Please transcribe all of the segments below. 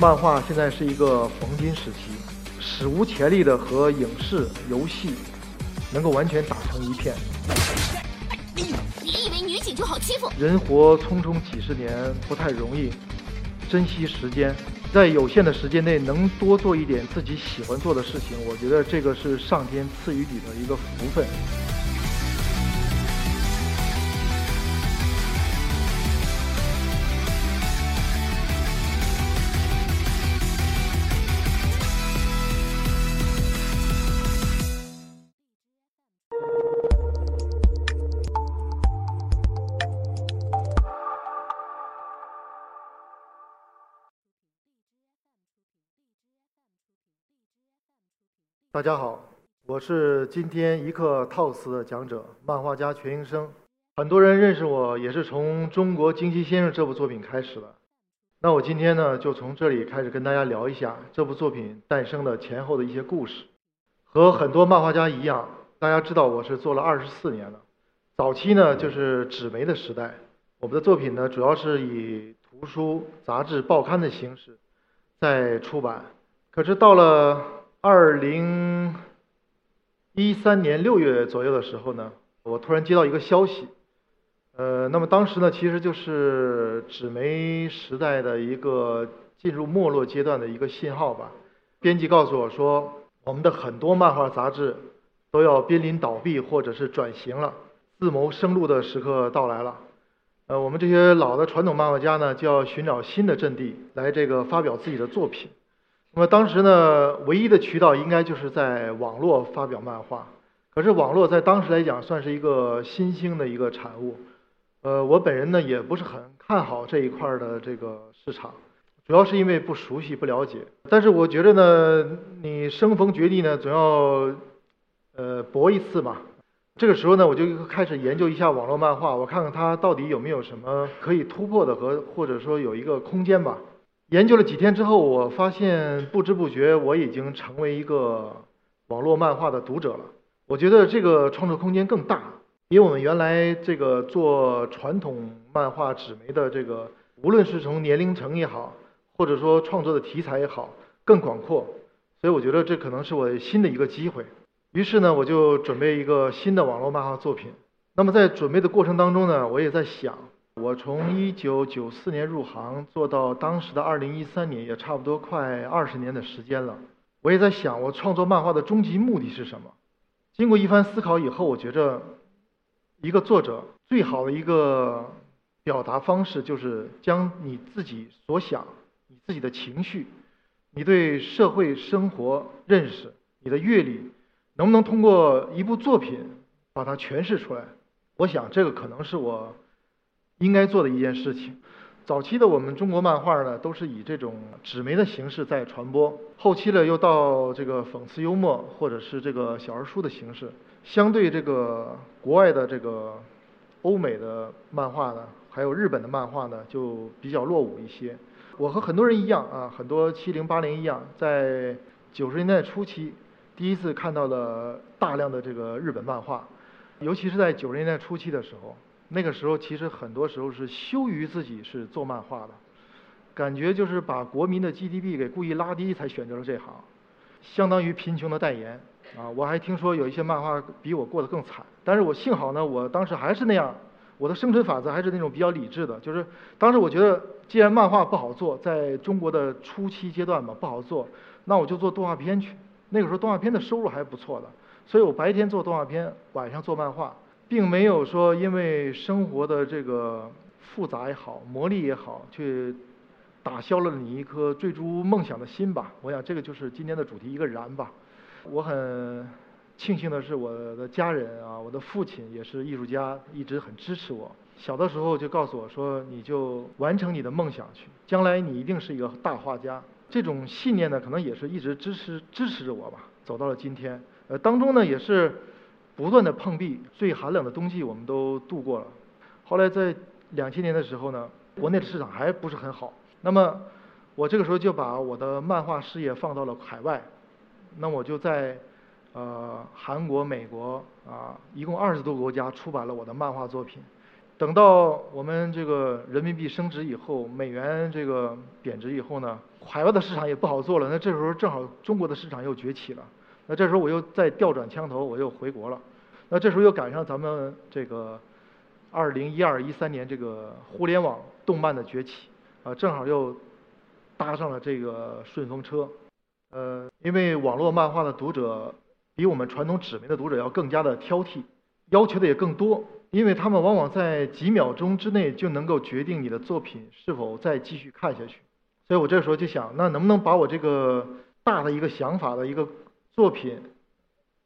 漫画现在是一个黄金时期，史无前例的和影视、游戏能够完全打成一片。你以为女警就好欺负？人活匆匆几十年不太容易，珍惜时间，在有限的时间内能多做一点自己喜欢做的事情，我觉得这个是上天赐予你的一个福分。大家好，我是今天一课套词的讲者，漫画家全英生。很多人认识我也是从《中国惊奇先生》这部作品开始的。那我今天呢，就从这里开始跟大家聊一下这部作品诞生的前后的一些故事。和很多漫画家一样，大家知道我是做了二十四年了。早期呢，就是纸媒的时代，我们的作品呢，主要是以图书、杂志、报刊的形式在出版。可是到了二零一三年六月左右的时候呢，我突然接到一个消息，呃，那么当时呢，其实就是纸媒时代的一个进入没落阶段的一个信号吧。编辑告诉我说，我们的很多漫画杂志都要濒临倒闭或者是转型了，自谋生路的时刻到来了。呃，我们这些老的传统漫画家呢，就要寻找新的阵地来这个发表自己的作品。那么当时呢，唯一的渠道应该就是在网络发表漫画。可是网络在当时来讲算是一个新兴的一个产物。呃，我本人呢也不是很看好这一块的这个市场，主要是因为不熟悉、不了解。但是我觉得呢，你生逢绝地呢，总要呃搏一次嘛。这个时候呢，我就开始研究一下网络漫画，我看看它到底有没有什么可以突破的和或者说有一个空间吧。研究了几天之后，我发现不知不觉我已经成为一个网络漫画的读者了。我觉得这个创作空间更大，比我们原来这个做传统漫画纸媒的这个，无论是从年龄层也好，或者说创作的题材也好，更广阔。所以我觉得这可能是我新的一个机会。于是呢，我就准备一个新的网络漫画作品。那么在准备的过程当中呢，我也在想。我从一九九四年入行，做到当时的二零一三年，也差不多快二十年的时间了。我也在想，我创作漫画的终极目的是什么？经过一番思考以后，我觉着，一个作者最好的一个表达方式，就是将你自己所想、你自己的情绪、你对社会生活认识、你的阅历，能不能通过一部作品把它诠释出来？我想，这个可能是我。应该做的一件事情。早期的我们中国漫画呢，都是以这种纸媒的形式在传播。后期呢，又到这个讽刺幽默或者是这个小人书的形式。相对这个国外的这个欧美的漫画呢，还有日本的漫画呢，就比较落伍一些。我和很多人一样啊，很多七零八零一样，在九十年代初期，第一次看到了大量的这个日本漫画，尤其是在九十年代初期的时候。那个时候其实很多时候是羞于自己是做漫画的，感觉就是把国民的 GDP 给故意拉低才选择了这行，相当于贫穷的代言啊！我还听说有一些漫画比我过得更惨，但是我幸好呢，我当时还是那样，我的生存法则还是那种比较理智的，就是当时我觉得既然漫画不好做，在中国的初期阶段嘛不好做，那我就做动画片去。那个时候动画片的收入还不错的，所以我白天做动画片，晚上做漫画。并没有说因为生活的这个复杂也好，磨砺也好，去打消了你一颗追逐梦想的心吧。我想这个就是今天的主题，一个燃吧。我很庆幸的是，我的家人啊，我的父亲也是艺术家，一直很支持我。小的时候就告诉我说：“你就完成你的梦想去，将来你一定是一个大画家。”这种信念呢，可能也是一直支持支持着我吧，走到了今天。呃，当中呢也是。不断的碰壁，最寒冷的冬季我们都度过了。后来在两千年的时候呢，国内的市场还不是很好。那么我这个时候就把我的漫画事业放到了海外。那我就在呃韩国、美国啊，一共二十多个国家出版了我的漫画作品。等到我们这个人民币升值以后，美元这个贬值以后呢，海外的市场也不好做了。那这时候正好中国的市场又崛起了。那这时候我又再调转枪头，我又回国了。那这时候又赶上咱们这个二零一二一三年这个互联网动漫的崛起，啊，正好又搭上了这个顺风车。呃，因为网络漫画的读者比我们传统纸媒的读者要更加的挑剔，要求的也更多，因为他们往往在几秒钟之内就能够决定你的作品是否再继续看下去。所以我这时候就想，那能不能把我这个大的一个想法的一个作品，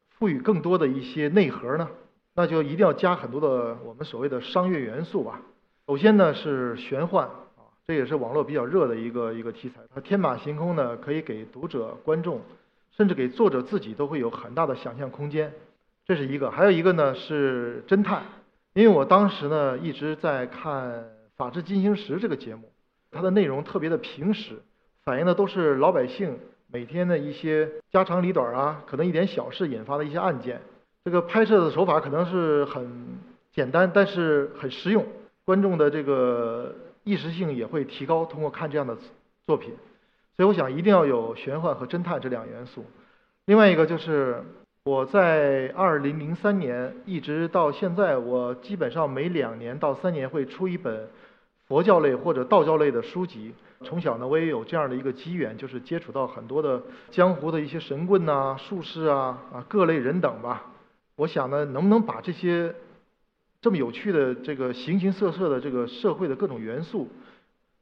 赋予更多的一些内核呢？那就一定要加很多的我们所谓的商业元素吧。首先呢是玄幻啊，这也是网络比较热的一个一个题材。它天马行空呢，可以给读者、观众，甚至给作者自己都会有很大的想象空间。这是一个，还有一个呢是侦探，因为我当时呢一直在看《法制进行时》这个节目，它的内容特别的平实，反映的都是老百姓。每天的一些家长里短啊，可能一点小事引发的一些案件，这个拍摄的手法可能是很简单，但是很实用，观众的这个意识性也会提高。通过看这样的作品，所以我想一定要有玄幻和侦探这两元素。另外一个就是我在二零零三年一直到现在，我基本上每两年到三年会出一本佛教类或者道教类的书籍。从小呢，我也有这样的一个机缘，就是接触到很多的江湖的一些神棍呐、术士啊啊各类人等吧。我想呢，能不能把这些这么有趣的这个形形色色的这个社会的各种元素，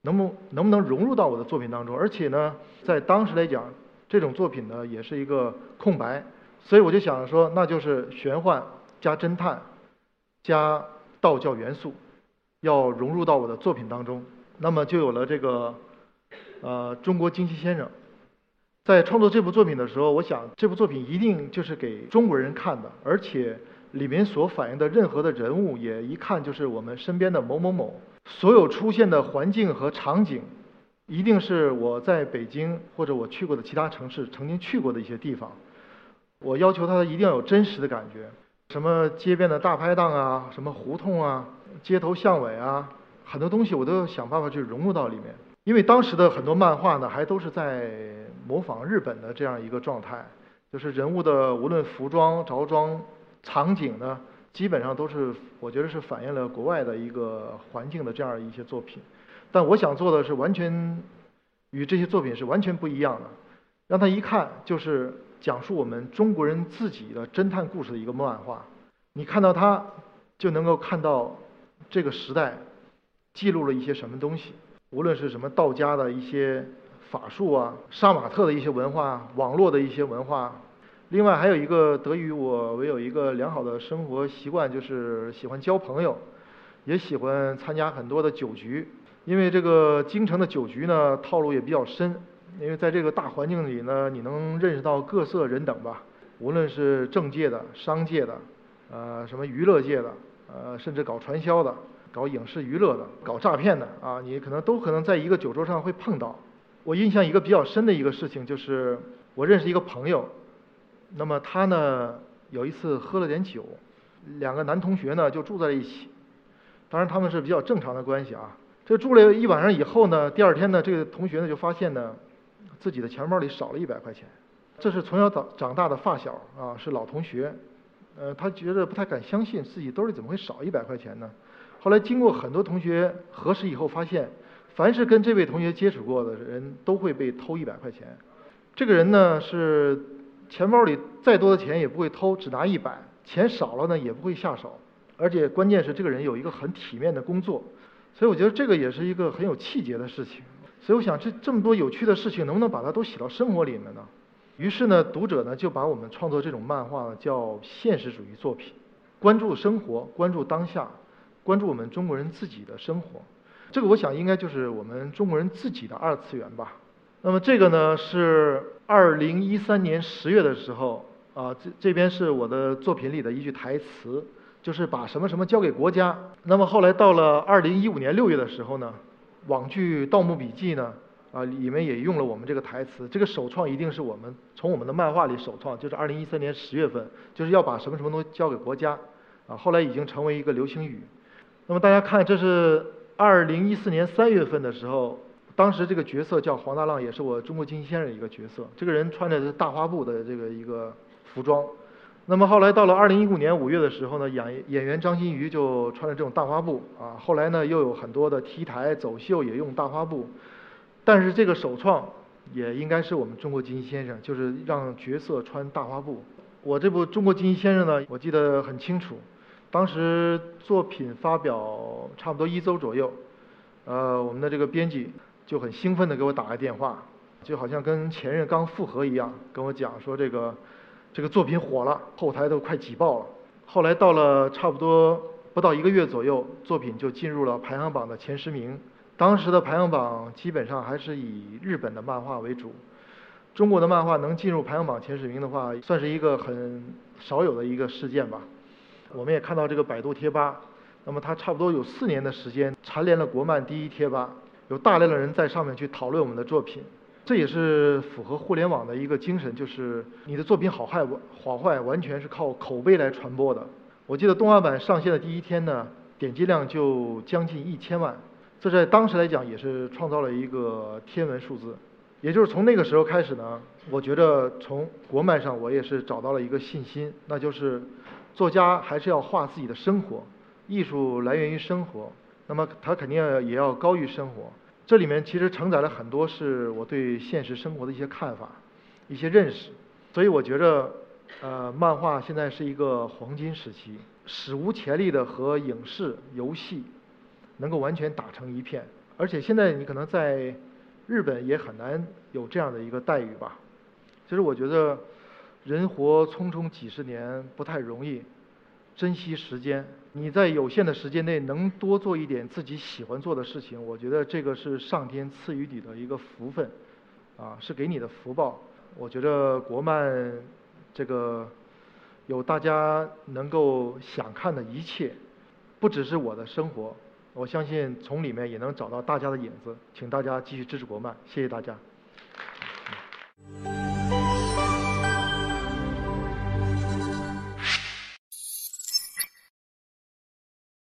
能不能不能融入到我的作品当中？而且呢，在当时来讲，这种作品呢也是一个空白，所以我就想说，那就是玄幻加侦探加道教元素，要融入到我的作品当中。那么就有了这个，呃，中国惊奇先生。在创作这部作品的时候，我想这部作品一定就是给中国人看的，而且里面所反映的任何的人物，也一看就是我们身边的某某某。所有出现的环境和场景，一定是我在北京或者我去过的其他城市曾经去过的一些地方。我要求它一定要有真实的感觉，什么街边的大排档啊，什么胡同啊，街头巷尾啊。很多东西我都想办法去融入到里面，因为当时的很多漫画呢，还都是在模仿日本的这样一个状态，就是人物的无论服装、着装、场景呢，基本上都是我觉得是反映了国外的一个环境的这样一些作品。但我想做的是完全与这些作品是完全不一样的，让他一看就是讲述我们中国人自己的侦探故事的一个漫画。你看到它，就能够看到这个时代。记录了一些什么东西？无论是什么道家的一些法术啊，杀马特的一些文化，网络的一些文化。另外还有一个得益于我，我有一个良好的生活习惯，就是喜欢交朋友，也喜欢参加很多的酒局。因为这个京城的酒局呢，套路也比较深。因为在这个大环境里呢，你能认识到各色人等吧，无论是政界的、商界的，呃，什么娱乐界的，呃，甚至搞传销的。搞影视娱乐的，搞诈骗的啊，你可能都可能在一个酒桌上会碰到。我印象一个比较深的一个事情，就是我认识一个朋友，那么他呢有一次喝了点酒，两个男同学呢就住在一起，当然他们是比较正常的关系啊。这住了一晚上以后呢，第二天呢，这个同学呢就发现呢自己的钱包里少了一百块钱，这是从小长长大的发小啊，是老同学，呃，他觉得不太敢相信自己兜里怎么会少一百块钱呢？后来经过很多同学核实以后，发现，凡是跟这位同学接触过的人都会被偷一百块钱。这个人呢是钱包里再多的钱也不会偷，只拿一百，钱少了呢也不会下手。而且关键是这个人有一个很体面的工作，所以我觉得这个也是一个很有气节的事情。所以我想这这么多有趣的事情，能不能把它都写到生活里面呢？于是呢，读者呢就把我们创作这种漫画叫现实主义作品，关注生活，关注当下。关注我们中国人自己的生活，这个我想应该就是我们中国人自己的二次元吧。那么这个呢是二零一三年十月的时候啊，这这边是我的作品里的一句台词，就是把什么什么交给国家。那么后来到了二零一五年六月的时候呢，网剧《盗墓笔记》呢啊里面也用了我们这个台词。这个首创一定是我们从我们的漫画里首创，就是二零一三年十月份，就是要把什么什么东西交给国家啊。后来已经成为一个流行语。那么大家看，这是二零一四年三月份的时候，当时这个角色叫黄大浪，也是我中国惊奇先生一个角色。这个人穿的是大花布的这个一个服装。那么后来到了二零一五年五月的时候呢，演演员张馨予就穿着这种大花布啊。后来呢，又有很多的 T 台走秀也用大花布，但是这个首创也应该是我们中国惊奇先生，就是让角色穿大花布。我这部《中国惊奇先生》呢，我记得很清楚，当时作品发表差不多一周左右，呃，我们的这个编辑就很兴奋地给我打来电话，就好像跟前任刚复合一样，跟我讲说这个。这个作品火了，后台都快挤爆了。后来到了差不多不到一个月左右，作品就进入了排行榜的前十名。当时的排行榜基本上还是以日本的漫画为主，中国的漫画能进入排行榜前十名的话，算是一个很少有的一个事件吧。我们也看到这个百度贴吧，那么它差不多有四年的时间蝉联了国漫第一贴吧，有大量的人在上面去讨论我们的作品。这也是符合互联网的一个精神，就是你的作品好坏好坏完全是靠口碑来传播的。我记得动画版上线的第一天呢，点击量就将近一千万，这在当时来讲也是创造了一个天文数字。也就是从那个时候开始呢，我觉得从国漫上我也是找到了一个信心，那就是作家还是要画自己的生活，艺术来源于生活，那么他肯定也要高于生活。这里面其实承载了很多是我对现实生活的一些看法、一些认识，所以我觉着，呃，漫画现在是一个黄金时期，史无前例的和影视、游戏能够完全打成一片，而且现在你可能在日本也很难有这样的一个待遇吧。其实我觉得，人活匆匆几十年不太容易。珍惜时间，你在有限的时间内能多做一点自己喜欢做的事情，我觉得这个是上天赐予你的一个福分，啊，是给你的福报。我觉得国漫这个有大家能够想看的一切，不只是我的生活，我相信从里面也能找到大家的影子。请大家继续支持国漫，谢谢大家。